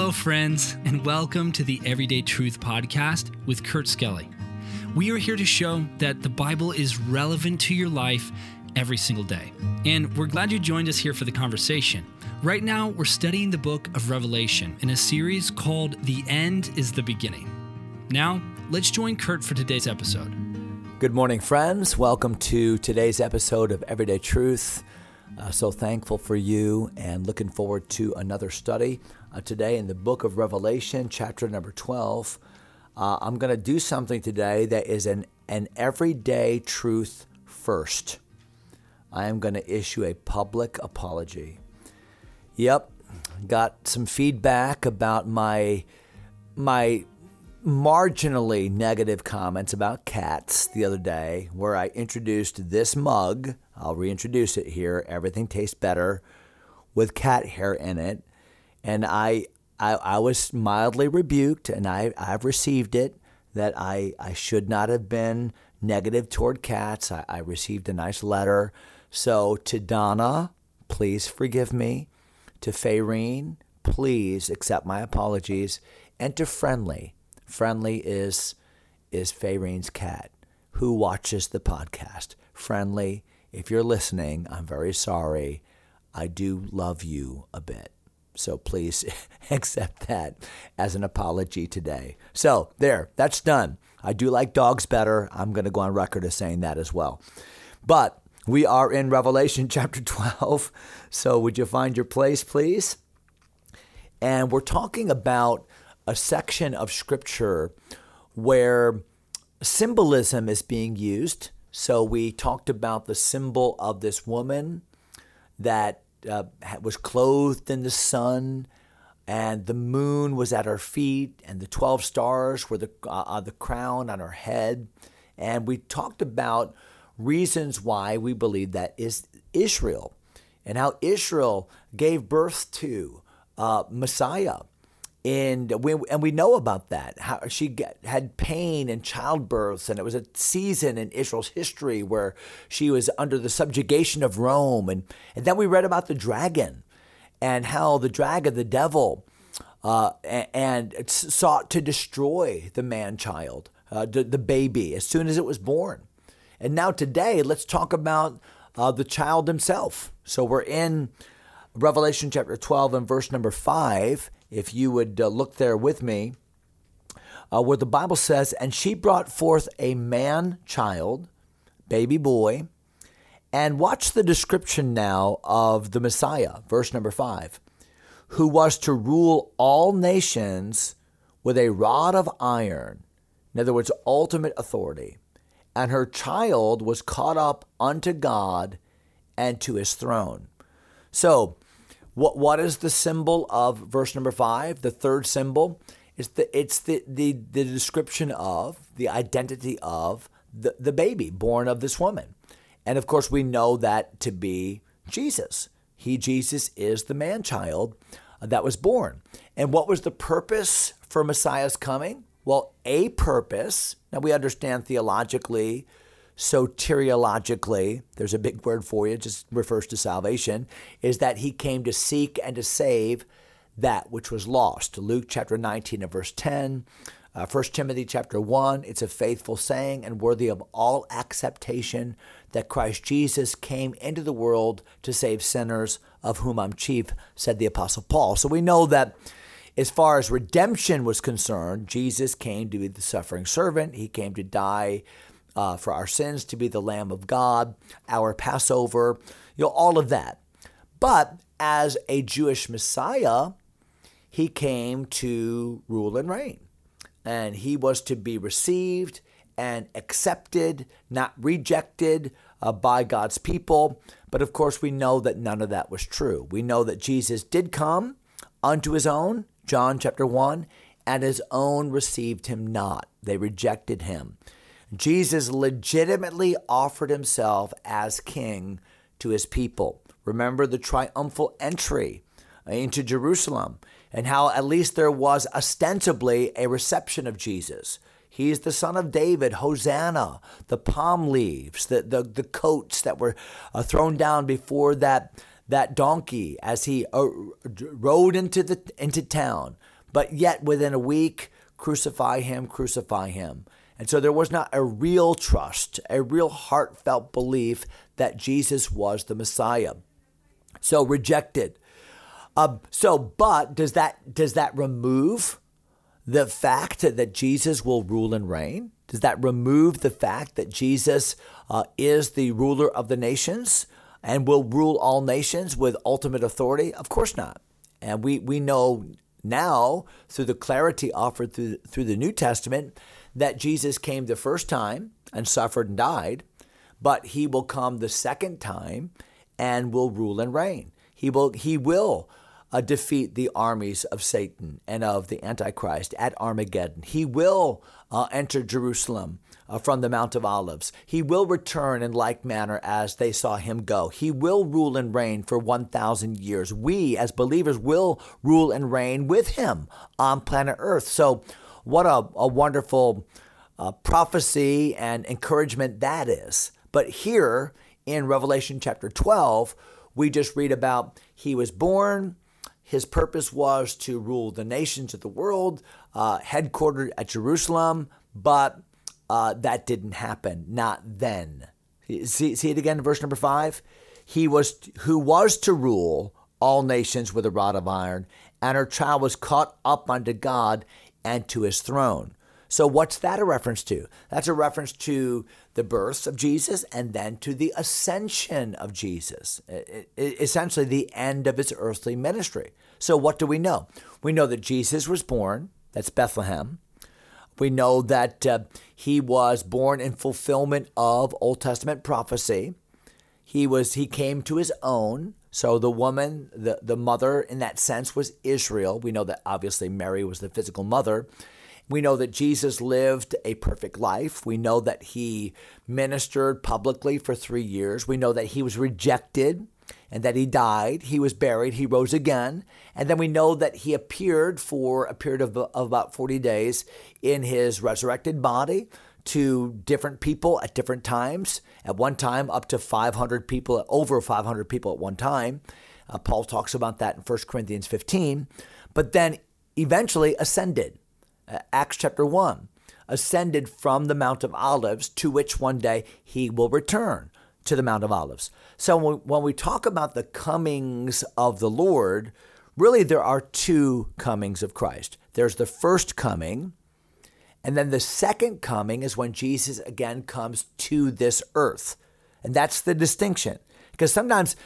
Hello, friends, and welcome to the Everyday Truth Podcast with Kurt Skelly. We are here to show that the Bible is relevant to your life every single day. And we're glad you joined us here for the conversation. Right now, we're studying the book of Revelation in a series called The End is the Beginning. Now, let's join Kurt for today's episode. Good morning, friends. Welcome to today's episode of Everyday Truth. Uh, so thankful for you and looking forward to another study uh, today in the book of Revelation, chapter number 12. Uh, I'm going to do something today that is an, an everyday truth first. I am going to issue a public apology. Yep, got some feedback about my my marginally negative comments about cats the other day, where I introduced this mug. I'll reintroduce it here. Everything tastes better with cat hair in it, and I I, I was mildly rebuked, and I I've received it that I I should not have been negative toward cats. I, I received a nice letter. So to Donna, please forgive me. To Fayreen, please accept my apologies. And to Friendly, Friendly is is Fayreen's cat who watches the podcast. Friendly, if you're listening, I'm very sorry. I do love you a bit. So please accept that as an apology today. So there, that's done. I do like dogs better. I'm going to go on record as saying that as well. But we are in Revelation chapter 12. So would you find your place, please? And we're talking about a section of scripture where symbolism is being used. So we talked about the symbol of this woman that uh, was clothed in the sun, and the moon was at her feet, and the 12 stars were the, uh, uh, the crown on her head. And we talked about reasons why we believe that is Israel and how Israel gave birth to uh, Messiah and we and we know about that how she get, had pain in childbirth and it was a season in Israel's history where she was under the subjugation of Rome. And and then we read about the dragon and how the dragon the devil uh, and, and, sought to destroy the man child uh, the, the baby as soon as it was born. And now today let's talk about uh, the child himself. So we're in Revelation chapter 12 and verse number 5 if you would uh, look there with me, uh, where the Bible says, And she brought forth a man child, baby boy, and watch the description now of the Messiah, verse number five, who was to rule all nations with a rod of iron. In other words, ultimate authority. And her child was caught up unto God and to his throne. So, what what is the symbol of verse number five? The third symbol is the it's the the, the description of the identity of the, the baby born of this woman. And of course we know that to be Jesus. He Jesus is the man child that was born. And what was the purpose for Messiah's coming? Well, a purpose. Now we understand theologically soteriologically, there's a big word for you, just refers to salvation, is that he came to seek and to save that which was lost. Luke chapter 19 and verse 10, uh, 1 Timothy chapter 1, it's a faithful saying and worthy of all acceptation that Christ Jesus came into the world to save sinners, of whom I'm chief, said the Apostle Paul. So we know that as far as redemption was concerned, Jesus came to be the suffering servant. He came to die uh, for our sins, to be the Lamb of God, our Passover, you know, all of that. But as a Jewish Messiah, he came to rule and reign. And he was to be received and accepted, not rejected uh, by God's people. But of course, we know that none of that was true. We know that Jesus did come unto his own, John chapter 1, and his own received him not. They rejected him. Jesus legitimately offered himself as king to his people. Remember the triumphal entry into Jerusalem and how at least there was ostensibly a reception of Jesus. He's the son of David, Hosanna, the palm leaves, the, the, the coats that were uh, thrown down before that, that donkey as he uh, rode into the into town, but yet within a week crucify him, crucify him. And so there was not a real trust, a real heartfelt belief that Jesus was the Messiah. So rejected. Uh, so, but does that does that remove the fact that Jesus will rule and reign? Does that remove the fact that Jesus uh, is the ruler of the nations and will rule all nations with ultimate authority? Of course not. And we, we know now through the clarity offered through, through the New Testament that Jesus came the first time and suffered and died, but he will come the second time and will rule and reign. He will, he will uh, defeat the armies of Satan and of the Antichrist at Armageddon. He will uh, enter Jerusalem uh, from the Mount of Olives. He will return in like manner as they saw him go. He will rule and reign for 1,000 years. We, as believers, will rule and reign with him on planet Earth. So, what a, a wonderful uh, prophecy and encouragement that is. But here in Revelation chapter 12, we just read about he was born, his purpose was to rule the nations of the world, uh, headquartered at Jerusalem, but uh, that didn't happen. Not then. See, see it again in verse number five? He was who was to rule all nations with a rod of iron, and her child was caught up unto God and to his throne. So, what's that a reference to? That's a reference to the birth of Jesus and then to the ascension of Jesus, essentially the end of his earthly ministry. So, what do we know? We know that Jesus was born, that's Bethlehem. We know that uh, he was born in fulfillment of Old Testament prophecy. He was he came to his own. So the woman, the, the mother in that sense was Israel. We know that obviously Mary was the physical mother. We know that Jesus lived a perfect life. We know that he ministered publicly for three years. We know that he was rejected and that he died. He was buried. He rose again. And then we know that he appeared for a period of, of about 40 days in his resurrected body to different people at different times. At one time, up to 500 people, over 500 people at one time. Uh, Paul talks about that in 1 Corinthians 15. But then eventually ascended. Uh, Acts chapter 1, ascended from the Mount of Olives, to which one day he will return to the Mount of Olives. So when we talk about the comings of the Lord, really there are two comings of Christ. There's the first coming, and then the second coming is when Jesus again comes to this earth. And that's the distinction. Because sometimes,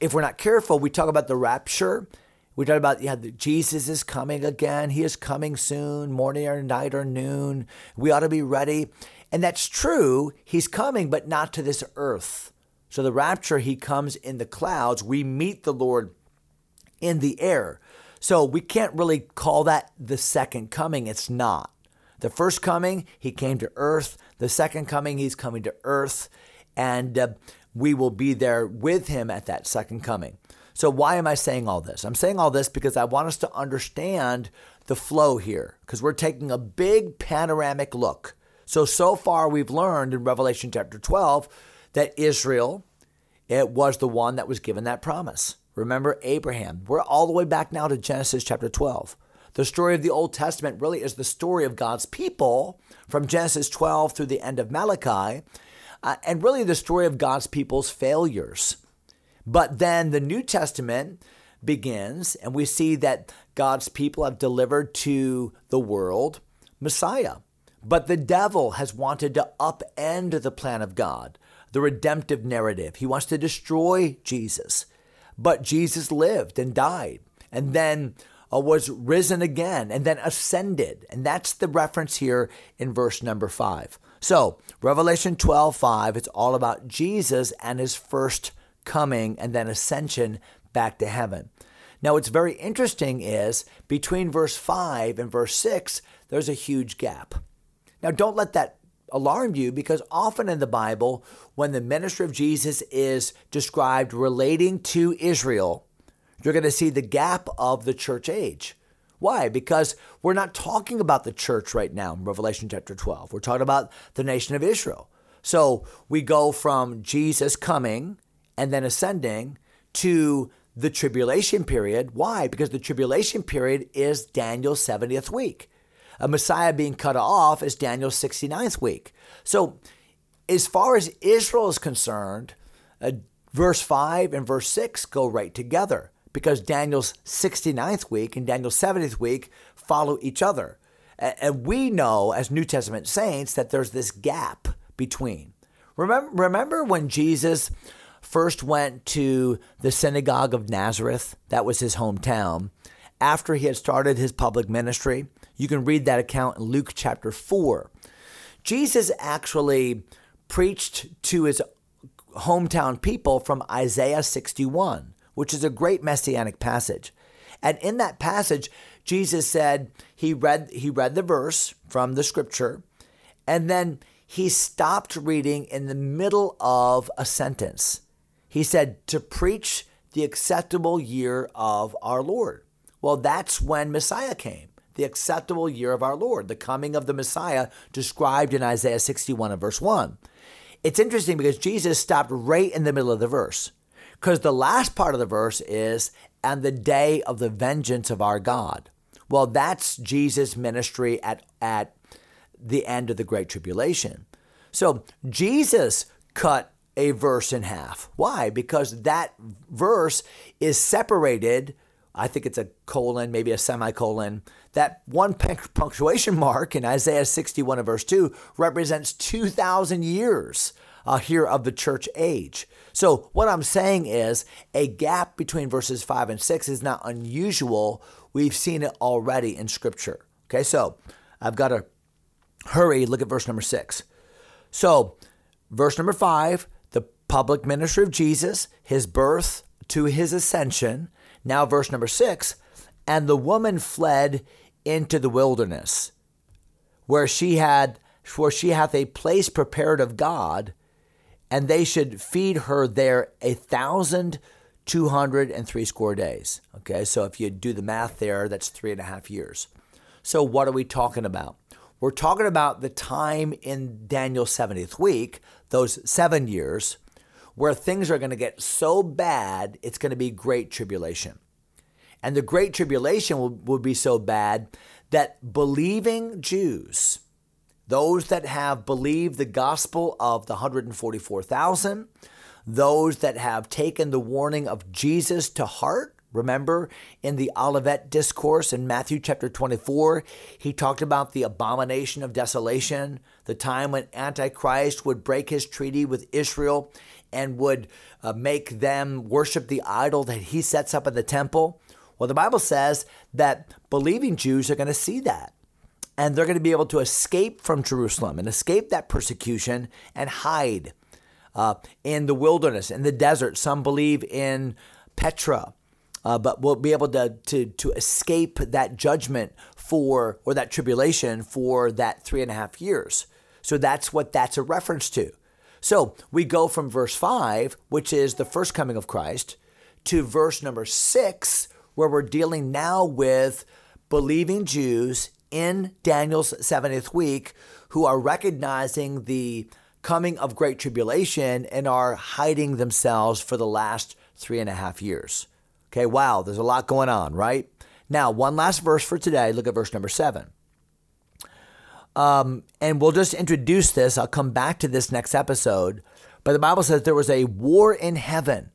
if we're not careful, we talk about the rapture we talk about yeah, Jesus is coming again. He is coming soon, morning or night or noon. We ought to be ready. And that's true. He's coming, but not to this earth. So the rapture, he comes in the clouds. We meet the Lord in the air. So we can't really call that the second coming. It's not. The first coming, he came to earth. The second coming, he's coming to earth. And uh, we will be there with him at that second coming. So, why am I saying all this? I'm saying all this because I want us to understand the flow here, because we're taking a big panoramic look. So, so far we've learned in Revelation chapter 12 that Israel it was the one that was given that promise. Remember Abraham. We're all the way back now to Genesis chapter 12. The story of the Old Testament really is the story of God's people from Genesis 12 through the end of Malachi, uh, and really the story of God's people's failures. But then the New Testament begins, and we see that God's people have delivered to the world Messiah. But the devil has wanted to upend the plan of God, the redemptive narrative. He wants to destroy Jesus. But Jesus lived and died, and then uh, was risen again, and then ascended. And that's the reference here in verse number five. So, Revelation 12 5, it's all about Jesus and his first coming, and then ascension back to heaven. Now, what's very interesting is between verse 5 and verse 6, there's a huge gap. Now, don't let that alarm you because often in the Bible, when the ministry of Jesus is described relating to Israel, you're going to see the gap of the church age. Why? Because we're not talking about the church right now in Revelation chapter 12. We're talking about the nation of Israel. So we go from Jesus coming and then ascending to the tribulation period. Why? Because the tribulation period is Daniel's 70th week. A Messiah being cut off is Daniel's 69th week. So, as far as Israel is concerned, uh, verse 5 and verse 6 go right together because Daniel's 69th week and Daniel's 70th week follow each other. And we know as New Testament saints that there's this gap between. Remember, remember when Jesus first went to the synagogue of Nazareth? That was his hometown. After he had started his public ministry, you can read that account in Luke chapter 4. Jesus actually preached to his hometown people from Isaiah 61, which is a great messianic passage. And in that passage, Jesus said he read he read the verse from the scripture and then he stopped reading in the middle of a sentence. He said to preach the acceptable year of our Lord. Well, that's when Messiah came. The acceptable year of our Lord, the coming of the Messiah described in Isaiah 61 and verse 1. It's interesting because Jesus stopped right in the middle of the verse. Because the last part of the verse is, and the day of the vengeance of our God. Well, that's Jesus' ministry at, at the end of the Great Tribulation. So Jesus cut a verse in half. Why? Because that verse is separated. I think it's a colon, maybe a semicolon. That one punctuation mark in Isaiah 61 and verse 2 represents 2,000 years uh, here of the church age. So, what I'm saying is a gap between verses 5 and 6 is not unusual. We've seen it already in Scripture. Okay, so I've got to hurry. Look at verse number 6. So, verse number 5, the public ministry of Jesus, his birth to his ascension. Now, verse number 6, and the woman fled into the wilderness, where she had where she hath a place prepared of God and they should feed her there a thousand two hundred and three score days. Okay, so if you do the math there, that's three and a half years. So what are we talking about? We're talking about the time in Daniel's 70th week, those seven years, where things are going to get so bad, it's going to be great tribulation. And the great tribulation will, will be so bad that believing Jews, those that have believed the gospel of the 144,000, those that have taken the warning of Jesus to heart. Remember in the Olivet discourse in Matthew chapter 24, he talked about the abomination of desolation, the time when Antichrist would break his treaty with Israel and would uh, make them worship the idol that he sets up in the temple. Well, the Bible says that believing Jews are going to see that and they're going to be able to escape from Jerusalem and escape that persecution and hide uh, in the wilderness, in the desert. Some believe in Petra, uh, but will be able to, to, to escape that judgment for, or that tribulation for that three and a half years. So that's what that's a reference to. So we go from verse 5, which is the first coming of Christ, to verse number 6, where we're dealing now with believing Jews in Daniel's 70th week who are recognizing the coming of great tribulation and are hiding themselves for the last three and a half years. Okay, wow, there's a lot going on, right? Now, one last verse for today. Look at verse number seven. Um, and we'll just introduce this. I'll come back to this next episode. But the Bible says there was a war in heaven.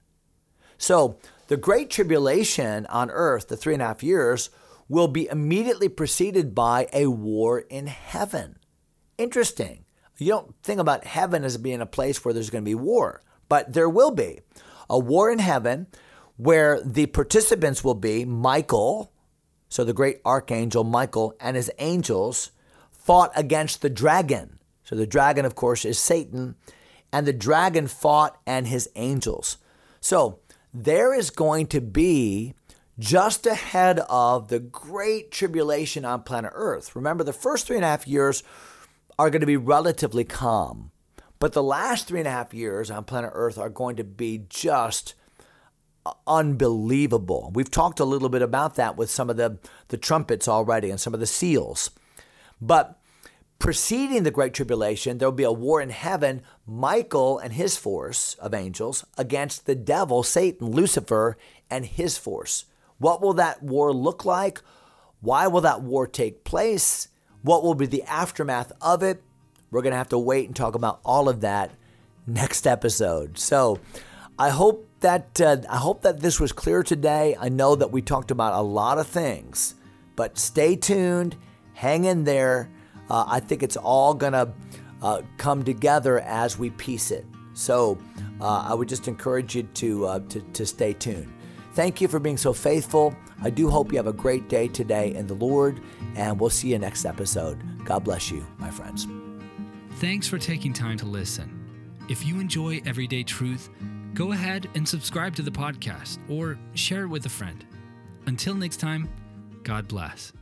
So the great tribulation on earth, the three and a half years, will be immediately preceded by a war in heaven. Interesting. You don't think about heaven as being a place where there's going to be war, but there will be a war in heaven where the participants will be Michael, so the great archangel Michael and his angels fought against the dragon. So the dragon, of course, is Satan, and the dragon fought and his angels. So there is going to be just ahead of the great tribulation on planet Earth. Remember, the first three and a half years are going to be relatively calm, but the last three and a half years on planet Earth are going to be just uh, unbelievable. We've talked a little bit about that with some of the, the trumpets already and some of the seals. But preceding the Great Tribulation, there will be a war in heaven, Michael and his force of angels against the devil, Satan, Lucifer, and his force. What will that war look like? Why will that war take place? What will be the aftermath of it? We're going to have to wait and talk about all of that next episode. So, I hope that uh, I hope that this was clear today. I know that we talked about a lot of things, but stay tuned, hang in there. Uh, I think it's all gonna uh, come together as we piece it. So uh, I would just encourage you to, uh, to to stay tuned. Thank you for being so faithful. I do hope you have a great day today in the Lord, and we'll see you next episode. God bless you, my friends. Thanks for taking time to listen. If you enjoy Everyday Truth, go ahead and subscribe to the podcast or share it with a friend. Until next time, God bless.